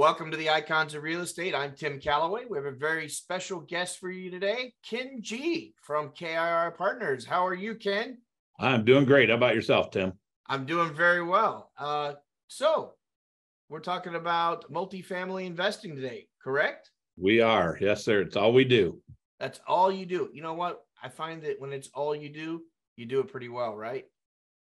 Welcome to the Icons of Real Estate. I'm Tim Calloway. We have a very special guest for you today, Ken Gee from KRI Partners. How are you, Ken? I'm doing great. How about yourself, Tim? I'm doing very well. Uh, so, we're talking about multifamily investing today, correct? We are. Yes, sir. It's all we do. That's all you do. You know what? I find that when it's all you do, you do it pretty well, right?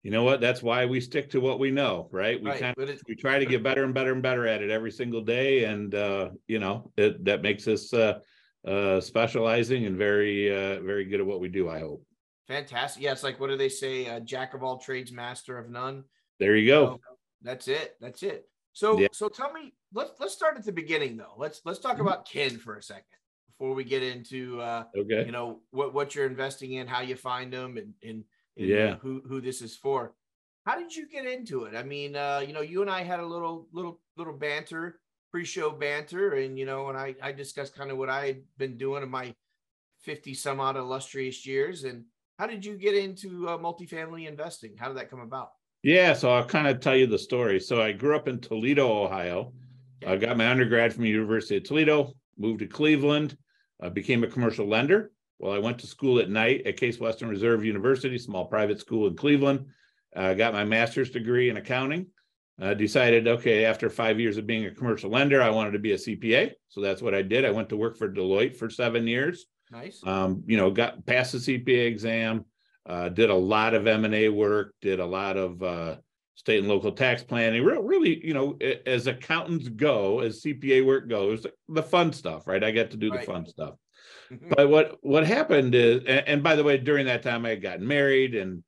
You know what? That's why we stick to what we know, right? We Right, kind of, we try to get better and better and better at it every single day, and uh, you know it, that makes us uh, uh, specializing and very uh, very good at what we do. I hope. Fantastic. Yeah, it's like what do they say? Uh, jack of all trades, master of none. There you go. So, that's it. That's it. So Yeah. so tell me, let's let's start at the beginning though. Let's let's talk Mm-hmm. about Ken for a second before we get into uh Okay. you know what what you're investing in, how you find them and and, and Yeah. who who this is for. How did you get into it? I mean, uh, you know, you and I had a little little little banter, pre-show banter, and you know, and I I discussed kind of what I had been doing in my 50 some odd illustrious years. And how did you get into uh, multifamily investing? How did that come about? Yeah. So I'll kind of tell you the story. So I grew up in Toledo, Ohio. I got my undergrad from the University of Toledo. Moved to Cleveland. I became a commercial lender. Well, I went to school at night at Case Western Reserve University, small private school in Cleveland. Uh, got my master's degree in accounting. Uh, decided, okay, after five years of being a commercial lender, I wanted to be a CPA. So that's what I did. I went to work for Deloitte for seven years. Nice. Um, you know, got passed the CPA exam, uh, did a lot of M and A work, did a lot of uh, state and local tax planning. Re- really, you know, as accountants go, as CPA work goes, the fun stuff, right? I get to do Right. the fun stuff but what what happened is and, and by the way during that time i had gotten married and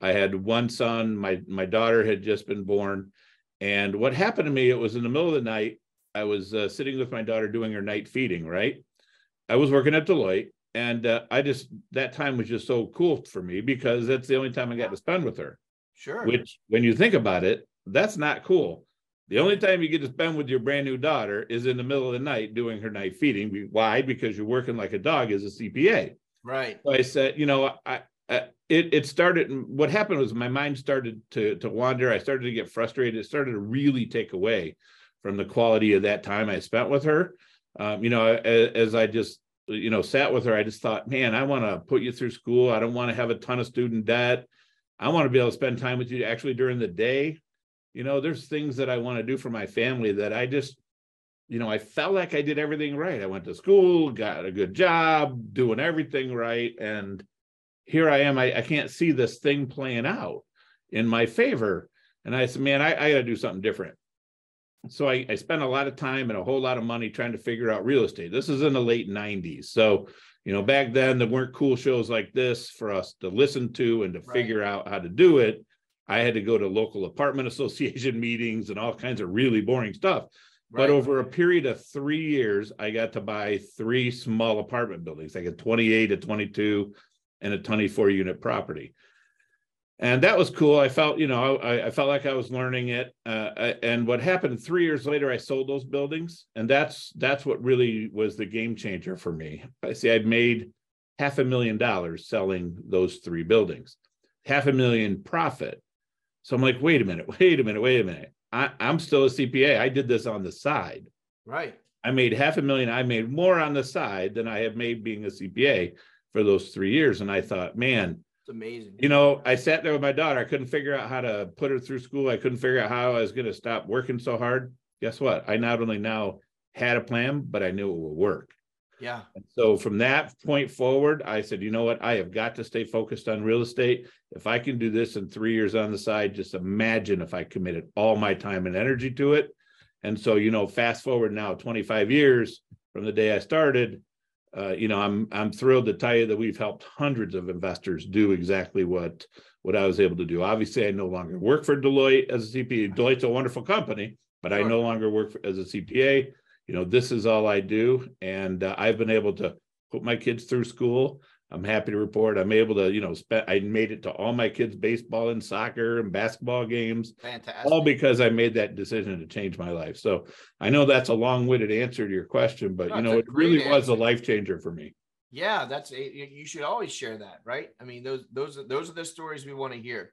i had one son. My my daughter had just been born. And what happened to me it was in the middle of the night. I was uh, sitting with my daughter doing her night feeding right? I was working at deloitte and uh, i just that time was just so cool for me because that's the only time i got to spend with her sure. which when you think about it that's not cool the only time you get to spend with your brand new daughter is in the middle of the night doing her night feeding. Why? Because you're working like a dog as a CPA. right. So I said, you know, I, I it it started. What happened was my mind started to to wander. I started to get frustrated. It started to really take away from the quality of that time I spent with her. Um, you know, as, as I just you know sat with her, I just thought, man, I want to put you through school. I don't want to have a ton of student debt. I want to be able to spend time with you actually during the day. You know, there's things that I want to do for my family that I just you know, I felt like I did everything right. I went to school, got a good job, doing everything right. And here I am. I, I can't see this thing playing out in my favor. And I said, man, I, I got to do something different. So I, I spent a lot of time and a whole lot of money trying to figure out real estate. This is in the late 90s. So, you know, back then there weren't cool shows like this for us to listen to and to Right. figure out how to do it. I had to go to local apartment association meetings and all kinds of really boring stuff. But over a period of three years, I got to buy three small apartment buildings, like a 28, a 22, and a 24 unit property. And that was cool. I felt, you know, I, I felt like I was learning it. Uh, I- and what happened three years later, I sold those buildings, and that's that's what really was the game changer for me. I see, I'd made half a million dollars selling those three buildings, half a million profit. So I'm like, wait a minute, wait a minute, wait a minute. I, I'm still a CPA. I did this on the side. right. I made half a million. I made more on the side than I have made being a CPA for those three years. And I thought, man, It's amazing. you know, I sat there with my daughter. I couldn't figure out how to put her through school. I couldn't figure out how I was going to stop working so hard. Guess what? I not only now had a plan, but I knew it would work. Yeah. And so from that point forward, I said, you know what? I have got to stay focused on real estate. If I can do this in three years on the side, just imagine if I committed all my time and energy to it. And so, you know, fast forward now 25 years from the day I started, uh, you know, I'm I'm thrilled to tell you that we've helped hundreds of investors do exactly what what I was able to do. Obviously, I no longer work for Deloitte as a CPA. Deloitte's a wonderful company, but I no longer work for, as a CPA. You know, this is all I do, and uh, I've been able to put my kids through school. I'm happy to report I'm able to, you know, spend. I made it to all my kids' baseball and soccer and basketball games, Fantastic. all because I made that decision to change my life. So I know that's a long-winded answer to your question, but No, you know, it really great was a life changer for me. Yeah, that's a, you you should always share that, right? I mean, those those are those are the stories we want to hear.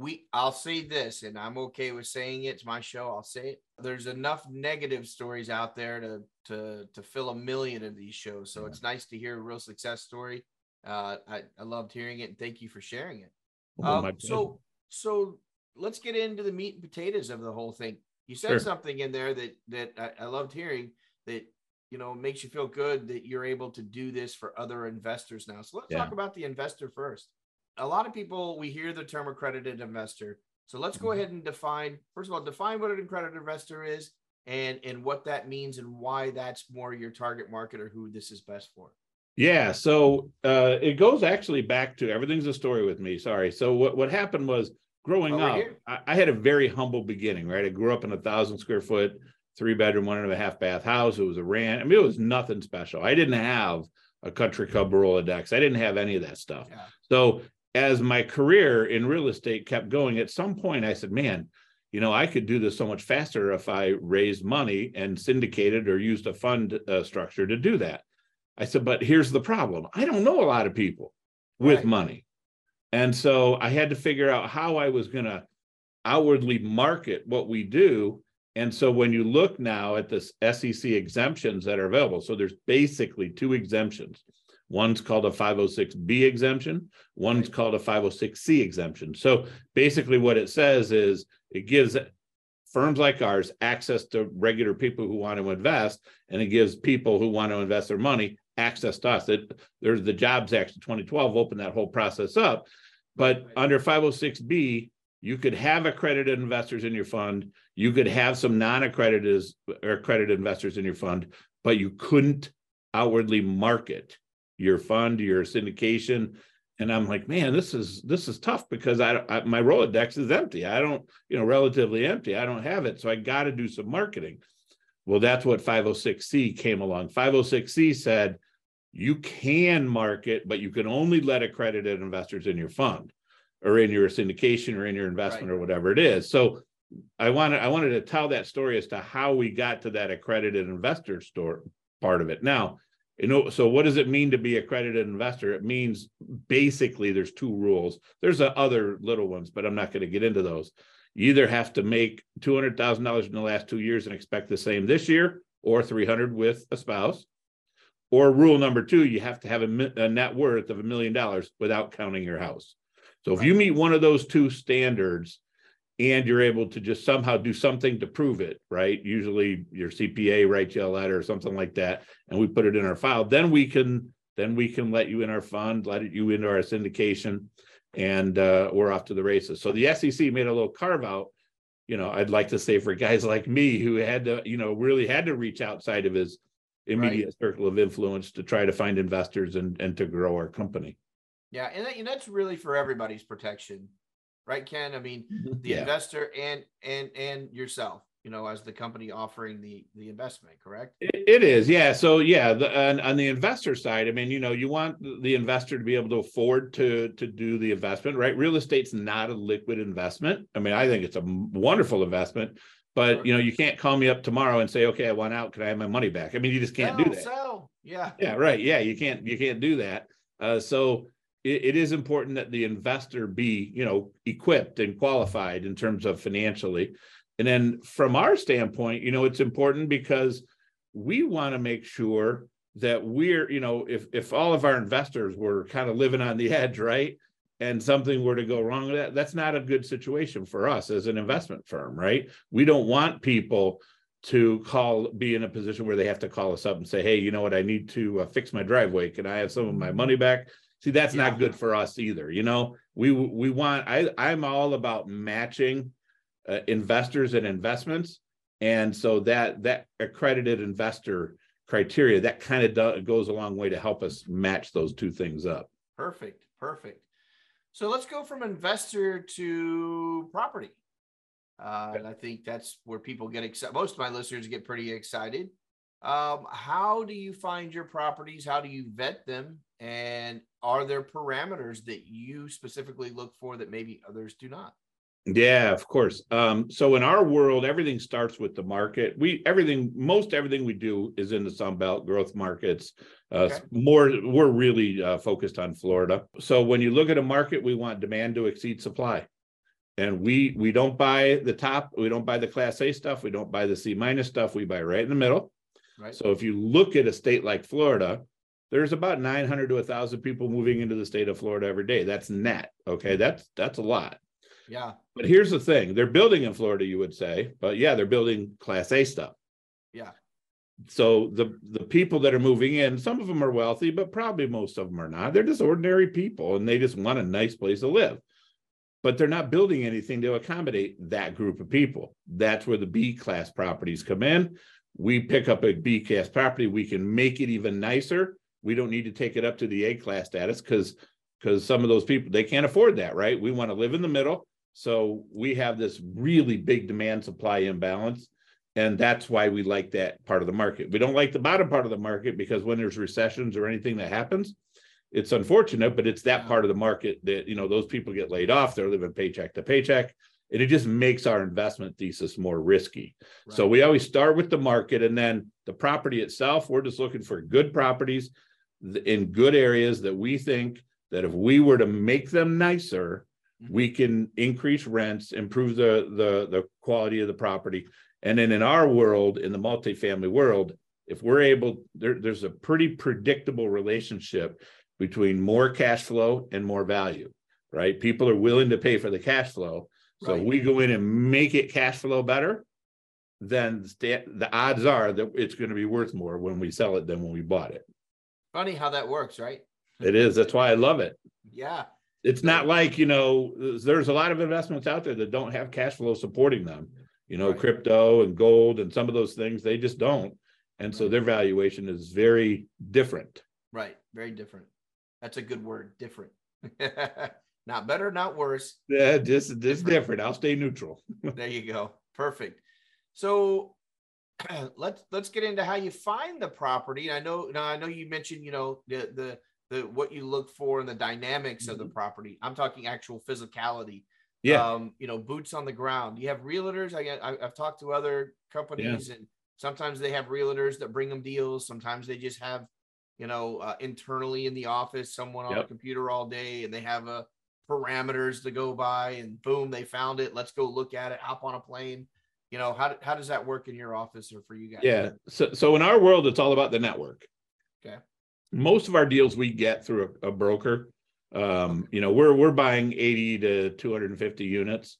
We I'll say this, and I'm okay with saying it. It's my show. I'll say it. There's enough negative stories out there to to to fill a million of these shows. So it's nice to hear a real success story. Uh, I I loved hearing it, and thank you for sharing it. Oh, Um, so so let's get into the meat and potatoes of the whole thing. You said Sure. something in there that that I, I loved hearing that you know makes you feel good that you're able to do this for other investors now. So let's Yeah. talk about the investor first. A lot of people we hear the term accredited investor. So let's go Mhm. ahead and define first of all define what an accredited investor is and and what that means and why that's more your target market or who this is best for. Yeah, so uh, it goes actually back to everything's a story with me. Sorry. So what what happened was growing Well, up. I, I had a very humble beginning. Right, I grew up in a thousand square foot, three bedroom, one and a half bath house. It was a ranch. I mean, it was nothing special. I didn't have a country club Rolodex. I didn't have any of that stuff. Yeah. So as my career in real estate kept going, at some point I said, man, you know, I could do this so much faster if I raised money and syndicated or used a fund uh, structure to do that. I said, but here's the problem. I don't know a lot of people with Right. money. And so I had to figure out how I was going to outwardly market what we do. And so when you look now at the SEC exemptions that are available, so there's basically two exemptions. One's called a 506B exemption, one's called a 506C exemption. So basically what it says is it gives firms like ours access to regular people who want to invest, and it gives people who want to invest their money access to us. It, there's the Jobs Act of 2012 opened that whole process up. But under 506B, you could have accredited investors in your fund. You could have some non-accredited or accredited investors in your fund, but you couldn't outwardly market your fund, your syndication. And I'm like, man, this is this is tough because I, I my Rolodex is empty. I don't, you know, relatively empty. I don't have it, so I got to do some marketing. Well, that's what 506C came along. 506C said you can market, but you can only let accredited investors in your fund or in your syndication or in your investment Right. or whatever it is. So I wanted I wanted to tell that story as to how we got to that accredited investor store part of it. Now, you know, so what does it mean to be a accredited investor? It means basically there's two rules. There's a other little ones, but I'm not going to get into those. You either have to make two hundred thousand dollars in the last two years and expect the same this year, or three hundred with a spouse. Or rule number two, you have to have a, a net worth of a million dollars without counting your house. So if you meet one of those two standards, and you're able to just somehow do something to prove it, right? Usually your CPA writes you a letter or something like that, and we put it in our file. Then we can then we can let you in our fund, let it you into our syndication, and uh, we're off to the races. So the SEC made a little carve out. You know, I'd like to say for guys like me who had to, you know, really had to reach outside of his immediate circle of influence to try to find investors and and to grow our company. Yeah, and, that, and that's really for everybody's protection, right, Ken? I mean, the Yeah. investor and and and yourself, you know, as the company offering the the investment, correct? It it is, yeah. So yeah, the, on, on the investor side, I mean, you know, you want the investor to be able to afford to to do the investment, right? Real estate's not a liquid investment. I mean, I think it's a wonderful investment, but Sure. you know, you can't call me up tomorrow and say, okay, I want out. Can I have my money back? I mean, you just can't do that. so Yeah. Yeah, right. Yeah, you can't you can't do that. Uh, so it, it is important that the investor be, you know, equipped and qualified in terms of financially. And then from our standpoint, you know, it's important because we want to make sure that we're, you know, if if all of our investors were kind of living on the edge, right? And something were to go wrong that, that's not a good situation for us as an investment firm, right? We don't want people to call be in a position where they have to call us up and say hey you know what i need to uh, fix my driveway can i have some of my money back see that's Yeah. not good for us either you know we we want i i'm all about matching uh, investors and investments and so that that accredited investor criteria that kind of do, goes a long way to help us match those two things up Perfect. Perfect. So let's go from investor to property. Uh, and I think that's where people get excited. Most of my listeners get pretty excited. Um, how do you find your properties? How do you vet them? And are there parameters that you specifically look for that maybe others do not? Yeah, of course. Um, so in our world, everything starts with the market. We everything, most everything we do is in the Sun Belt growth markets. Uh, Okay. More, we're really uh, focused on Florida. So when you look at a market, we want demand to exceed supply. And we we don't buy the top, we don't buy the class A stuff, we don't buy the C minus stuff, we buy right in the middle. Right. So if you look at a state like Florida, there's about 900 to 1,000 people moving into the state of Florida every day. That's net. Okay, that's that's a lot. yeah. But here's the thing: they're building in Florida, you would say, but yeah, they're building Class A stuff. Yeah. So the the people that are moving in, some of them are wealthy, but probably most of them are not. They're just ordinary people, and they just want a nice place to live. But they're not building anything to accommodate that group of people. That's where the B class properties come in. We pick up a B class property, we can make it even nicer. We don't need to take it up to the A class status because because some of those people they can't afford that, right? We want to live in the middle. So we have this really big demand supply imbalance. And that's why we like that part of the market. We don't like the bottom part of the market because when there's recessions or anything that happens, it's unfortunate, but it's that part of the market that, you know, those people get laid off, they're living paycheck to paycheck. And it just makes our investment thesis more risky. So we always start with the market and then the property itself, we're just looking for good properties in good areas that we think that if we were to make them nicer, Mhm. we can increase rents, improve the the the quality of the property. And then in our world, in the multifamily world, if we're able, there, there's a pretty predictable relationship between more cash flow and more value, right? People are willing to pay for the cash flow. So Right. we go in and make it cash flow better, then sta- the odds are that it's going to be worth more when we sell it than when we bought it. Funny how that works, right? It is. That's why I love it. Yeah. It's not like, you know, there's a lot of investments out there that don't have cash flow supporting them. You know, Right. crypto and gold and some of those things, they just don't. And so their valuation is very different. Right. Very different. That's a good word. Different. not better, not worse. Yeah, just just different. I'll stay neutral. there you go. Perfect. So let's let's get into how you find the property. I know now I know you mentioned, you know, the the the what you look for and the dynamics of the property. I'm talking actual physicality. Yeah. Um, you know, boots on the ground. You have realtors. I get I, I've talked to other companies and sometimes they have realtors that bring them deals. Sometimes they just have, you know, uh, internally in the office, someone on a Yep. computer all day and they have a parameters to go by and boom, they found it. Let's go look at it, hop on a plane. You know, how, how does that work in your office or for you guys? Yeah. So so in our world, it's all about the network. Okay. Most of our deals we get through a, a broker. Um, you know, we're we're buying 80 to 250 units.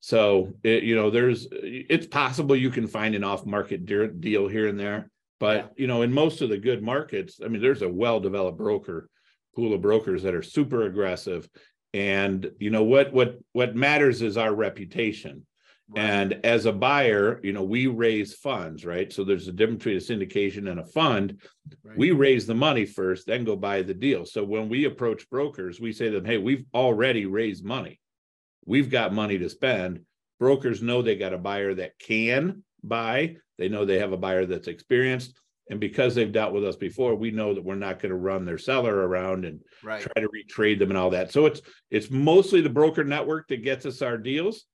So it, you know, there's it's possible you can find an off-market de- deal here and there, but Yeah. you know, in most of the good markets, I mean, there's a well-developed broker pool of brokers that are super aggressive. And you know what what what matters is our reputation. Right. And as a buyer, you know, we raise funds, right? So there's a difference between a syndication and a fund. Right. We raise the money first, then go buy the deal. So when we approach brokers, we say to them, hey, we've already raised money. We've got money to spend. Brokers know they got a buyer that can buy. They know they have a buyer that's experienced. And because they've dealt with us before, we know that we're not going to run their seller around and right. try to retrade them and all that. So it's it's mostly the broker network that gets us our deals.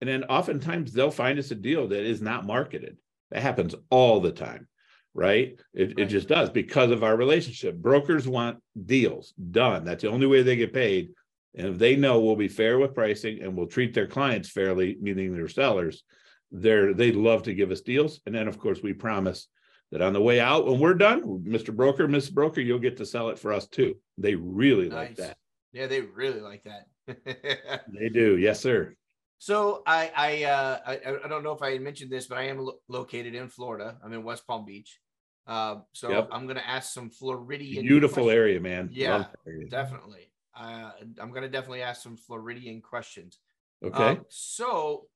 And then oftentimes they'll find us a deal that is not marketed. That happens all the time, right? It, it just does because of our relationship. Brokers want deals done. That's the only way they get paid. And if they know we'll be fair with pricing and we'll treat their clients fairly, meaning their sellers, they're they love to give us deals. And then of course we promise that on the way out, when we're done, Mr. Broker, Miss Broker, you'll get to sell it for us too. They really like that. Yeah, they really like that. They do. Yes, sir. So I I, uh, I I don't know if I mentioned this, but I am lo- located in Florida. I'm in West Palm Beach. Uh, so Yep. I'm gonna ask some Floridian Beautiful questions. area, man. Yeah, area. Definitely. Uh, I'm gonna definitely ask some Floridian questions. Okay. Um, so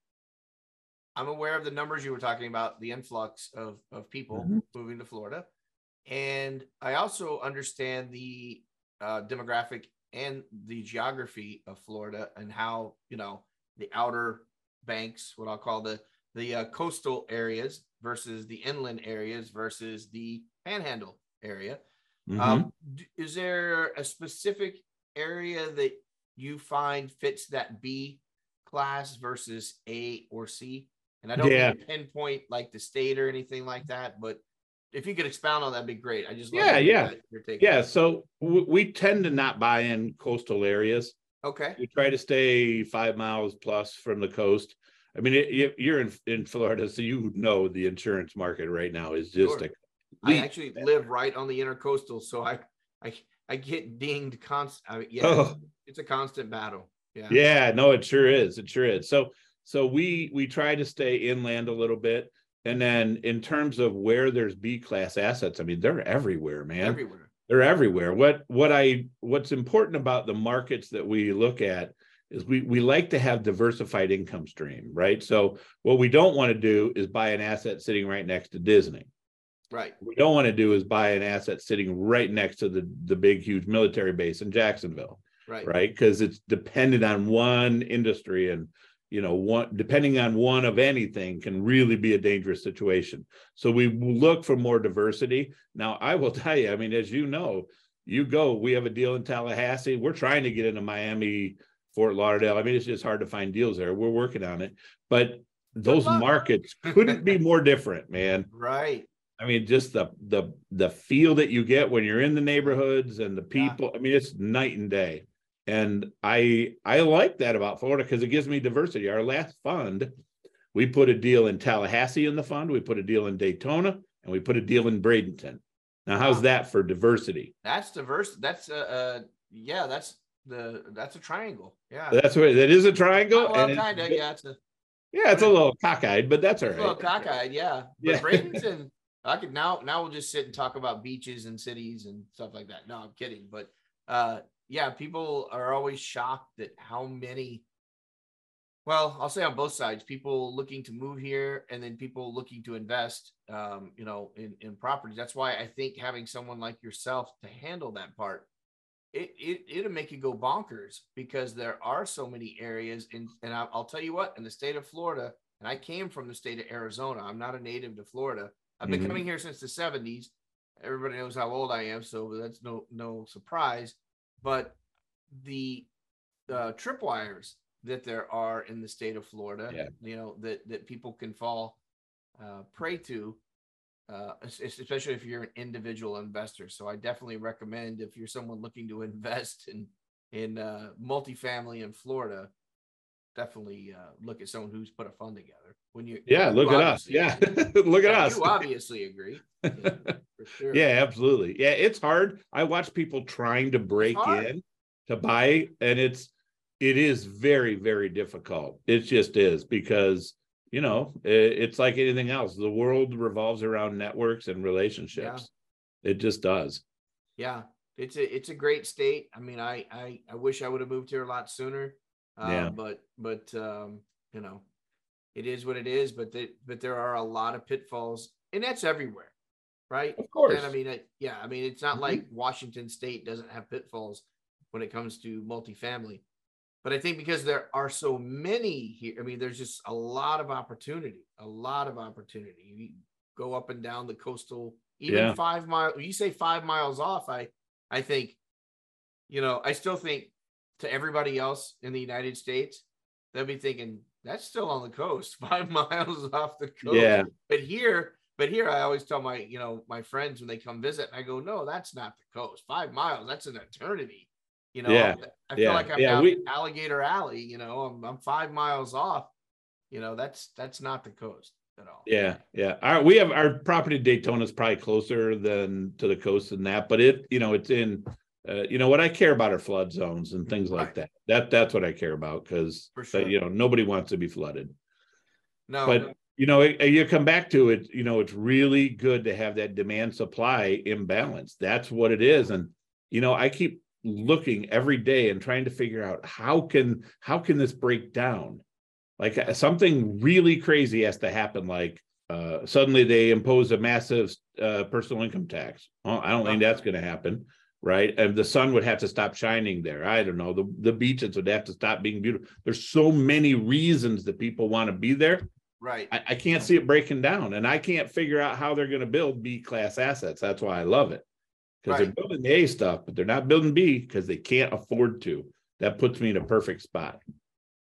I'm aware of the numbers you were talking about, the influx of, of people Mhm. moving to Florida. And I also understand the uh, demographic and the geography of Florida and how you know the outer banks, what I'll call the the uh, coastal areas versus the inland areas versus the panhandle area. Mm-hmm. Um, is there a specific area that you find fits that B class versus A or C? And I don't yeah. pinpoint like the state or anything like that, but if you could expound on that, be great. I just yeah, yeah, yeah. So w- we tend to not buy in coastal areas. Okay. We try to stay five miles plus from the coast. I mean, it, you're in in Florida, so you know the insurance market right now is just sure. a. I actually live right on the intercoastal, so I I I get dinged constant. I mean, yeah, oh. it's a constant battle. Yeah. Yeah. No, it sure is. It sure is. So so we we try to stay inland a little bit. And then in terms of where there's B class assets, I mean, they're everywhere, man. Everywhere. They're everywhere. What what I what's important about the markets that we look at is we we like to have diversified income stream, right? So what we don't want to do is buy an asset sitting right next to Disney. Right. What we don't want to do is buy an asset sitting right next to the the big huge military base in Jacksonville. Right. Right. Because it's dependent on one industry and you know one depending on one of anything can really be a dangerous situation. So we look for more diversity. Now i will tell you i mean as you know you go we have a deal in tallahassee. We're trying to get into miami fort lauderdale. I mean it's just hard to find deals there. We're working on it. But those markets couldn't be more different man. Right. I mean just the the the feel that you get when you're in the neighborhoods and the people yeah. i mean it's night and day and I I like that about Florida because it gives me diversity. Our last fund, we put a deal in Tallahassee in the fund, we put a deal in Daytona, and we put a deal in Bradenton. Now, how's wow. that for diversity? That's diverse. That's uh, uh yeah, that's the that's a triangle. Yeah, that's what that is a triangle. Well, kind of. Yeah, it's a yeah, it's a little cockeyed, but that's all right. A little cockeyed, yeah. But yeah. Bradenton, I could now now we'll just sit and talk about beaches and cities and stuff like that. No, I'm kidding, but uh yeah, people are always shocked at how many. Well, I'll say on both sides, people looking to move here and then people looking to invest, um, you know, in in properties. That's why I think having someone like yourself to handle that part, it, it it'll make you go bonkers because there are so many areas in, and I'll, I'll tell you what, in the state of Florida, and I came from the state of Arizona. I'm not a native to Florida. I've been mm-hmm. coming here since the 70s. Everybody knows how old I am, so that's no no surprise but the uh, tripwires that there are in the state of Florida, yeah. you know, that that people can fall uh, prey to, uh, especially if you're an individual investor. So I definitely recommend if you're someone looking to invest in in uh, multifamily in Florida, definitely uh, look at someone who's put a fund together. When you yeah, look at us. Yeah, look at us. You obviously agree. Yeah, sure. yeah, absolutely. Yeah, it's hard. I watch people trying to break in to buy, and it's it is very very difficult. It just is because you know it, it's like anything else. The world revolves around networks and relationships. Yeah. It just does. Yeah, it's a it's a great state. I mean, I I I wish I would have moved here a lot sooner. Uh, yeah. But but um, you know, it is what it is. But the, but there are a lot of pitfalls, and that's everywhere, right? Of course. And I mean, it, yeah, I mean, it's not mm-hmm. like Washington State doesn't have pitfalls when it comes to multifamily. But I think because there are so many here, I mean, there's just a lot of opportunity, a lot of opportunity. You go up and down the coastal, even yeah. five miles. You say five miles off. I, I think, you know, I still think to everybody else in the United States, they'll be thinking that's still on the coast, five miles off the coast. Yeah. But here, but here, I always tell my, you know, my friends when they come visit, I go, no, that's not the coast. Five miles, that's an eternity. You know, yeah. I feel yeah. like I'm yeah, down we... Alligator Alley. You know, I'm, I'm five miles off. You know, that's that's not the coast at all. Yeah, yeah. Our we have our property Daytona is probably closer than to the coast than that, but it, you know, it's in uh, you know what I care about are flood zones and things like that. That that's what I care about because sure. you know nobody wants to be flooded. No, but you know you come back to it. You know it's really good to have that demand supply imbalance. That's what it is, and you know I keep looking every day and trying to figure out how can how can this break down. Like uh, something really crazy has to happen. Like uh, suddenly they impose a massive uh, personal income tax. Well, I don't think that's going to happen right? And the sun would have to stop shining there. I don't know. The, the beaches would have to stop being beautiful. There's so many reasons that people want to be there. Right. I, I can't see it breaking down, and I can't figure out how they're going to build B class assets. That's why I love it because Right. they're building the A stuff, but they're not building B because they can't afford to. That puts me in a perfect spot.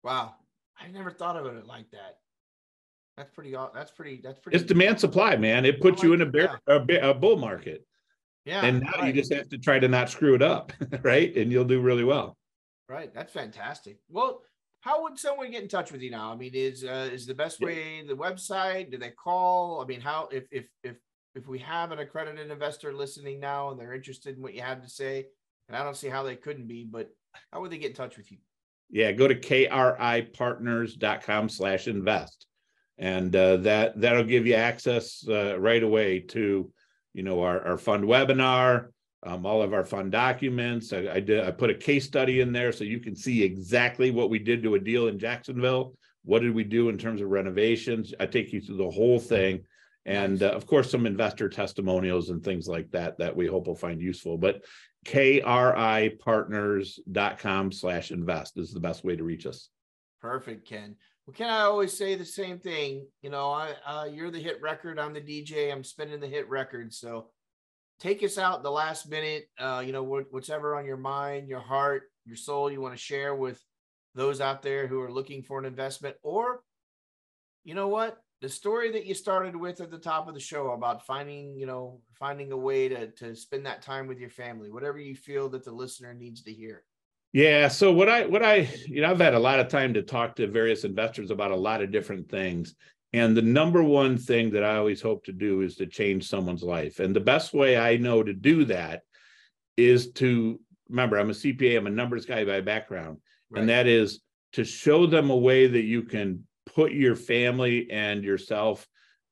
Wow. I never thought of it like that. That's pretty, that's pretty, that's pretty. It's demand supply, man. It puts you in a bear, a, bear- a bull market, Yeah. and now you just have to try to not screw it up, right? And you'll do really well. Right. That's fantastic. Well, how would someone get in touch with you now? I mean, is uh, is the best way the website? Do they call? I mean, how if if if if we have an accredited investor listening now and they're interested in what you have to say, and I don't see how they couldn't be, but how would they get in touch with you? Yeah, go to kripartners.com slash invest. And uh, that that'll give you access uh, right away to, you know, our, our fund webinar, um, all of our fund documents. I, I did I put a case study in there so you can see exactly what we did to a deal in Jacksonville. What did we do in terms of renovations? I take you through the whole thing. And uh, of course, some investor testimonials and things like that that we hope will find useful. But kripartners.com slash invest is the best way to reach us. Perfect, Ken. Well, Ken, I always say the same thing. You know, I uh, you're the hit record. I'm the DJ. I'm spinning the hit record. So take us out the last minute. Uh, you know, what, whatever on your mind, your heart, your soul, you want to share with those out there who are looking for an investment, or you know what, the story that you started with at the top of the show about finding, you know, finding a way to to spend that time with your family, whatever you feel that the listener needs to hear. Yeah. So what I what I you know I've had a lot of time to talk to various investors about a lot of different things. And the number one thing that I always hope to do is to change someone's life. And the best way I know to do that is to remember I'm a CPA, I'm a numbers guy by background, and that is to show them a way that you can put your family and yourself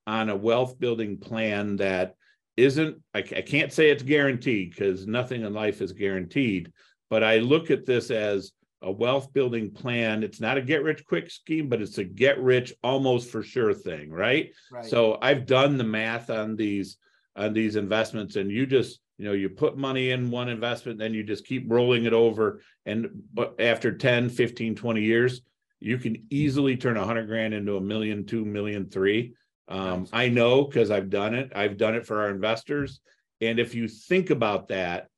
on a wealth building plan that isn't I, I can't say it's guaranteed because nothing in life is guaranteed but I look at this as a wealth building plan. It's not a get rich quick scheme, but it's a get rich almost for sure thing, right? right. So I've done the math on these on these investments, and you just you know you put money in one investment, then you just keep rolling it over, and but after 10, 15, 20 years, you can easily turn a hundred grand into a million, two million, three. Um. I know because I've done it. I've done it for our investors. And if you think about that,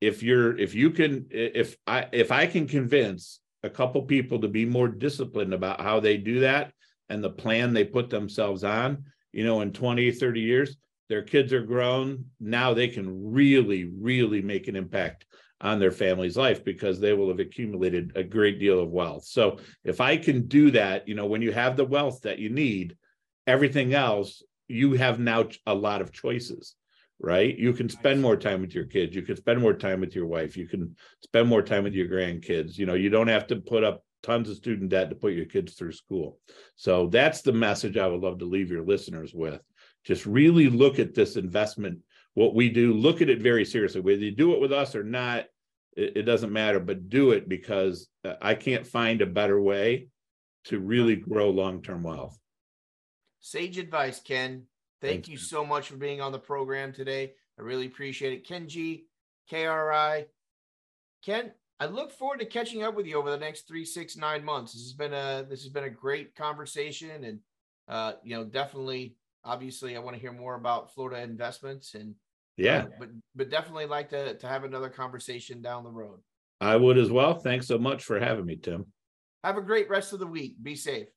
if you're if you can if I if I can convince a couple people to be more disciplined about how they do that and the plan they put themselves on, you know, in 20, 30 years, their kids are grown. Now they can really, really make an impact on their family's life because they will have accumulated a great deal of wealth. So if I can do that, you know, when you have the wealth that you need, everything else, you have now a lot of choices right? You can spend more time with your kids. You can spend more time with your wife. You can spend more time with your grandkids. You know, you don't have to put up tons of student debt to put your kids through school. So that's the message I would love to leave your listeners with. Just really look at this investment, what we do, look at it very seriously. Whether you do it with us or not, it, it doesn't matter, but do it because uh, I can't find a better way to really grow long term wealth. Sage advice, Ken. Thank Thanks, you man. so much for being on the program today. I really appreciate it. Ken Gee, KRI. Ken, I look forward to catching up with you over the next three, six, nine months. This has been a this has been a great conversation, and uh, you know, definitely, obviously, I want to hear more about Florida investments, and Yeah, uh, but but definitely like to to have another conversation down the road. I would as well. Thanks so much for having me, Tim. Have a great rest of the week. Be safe.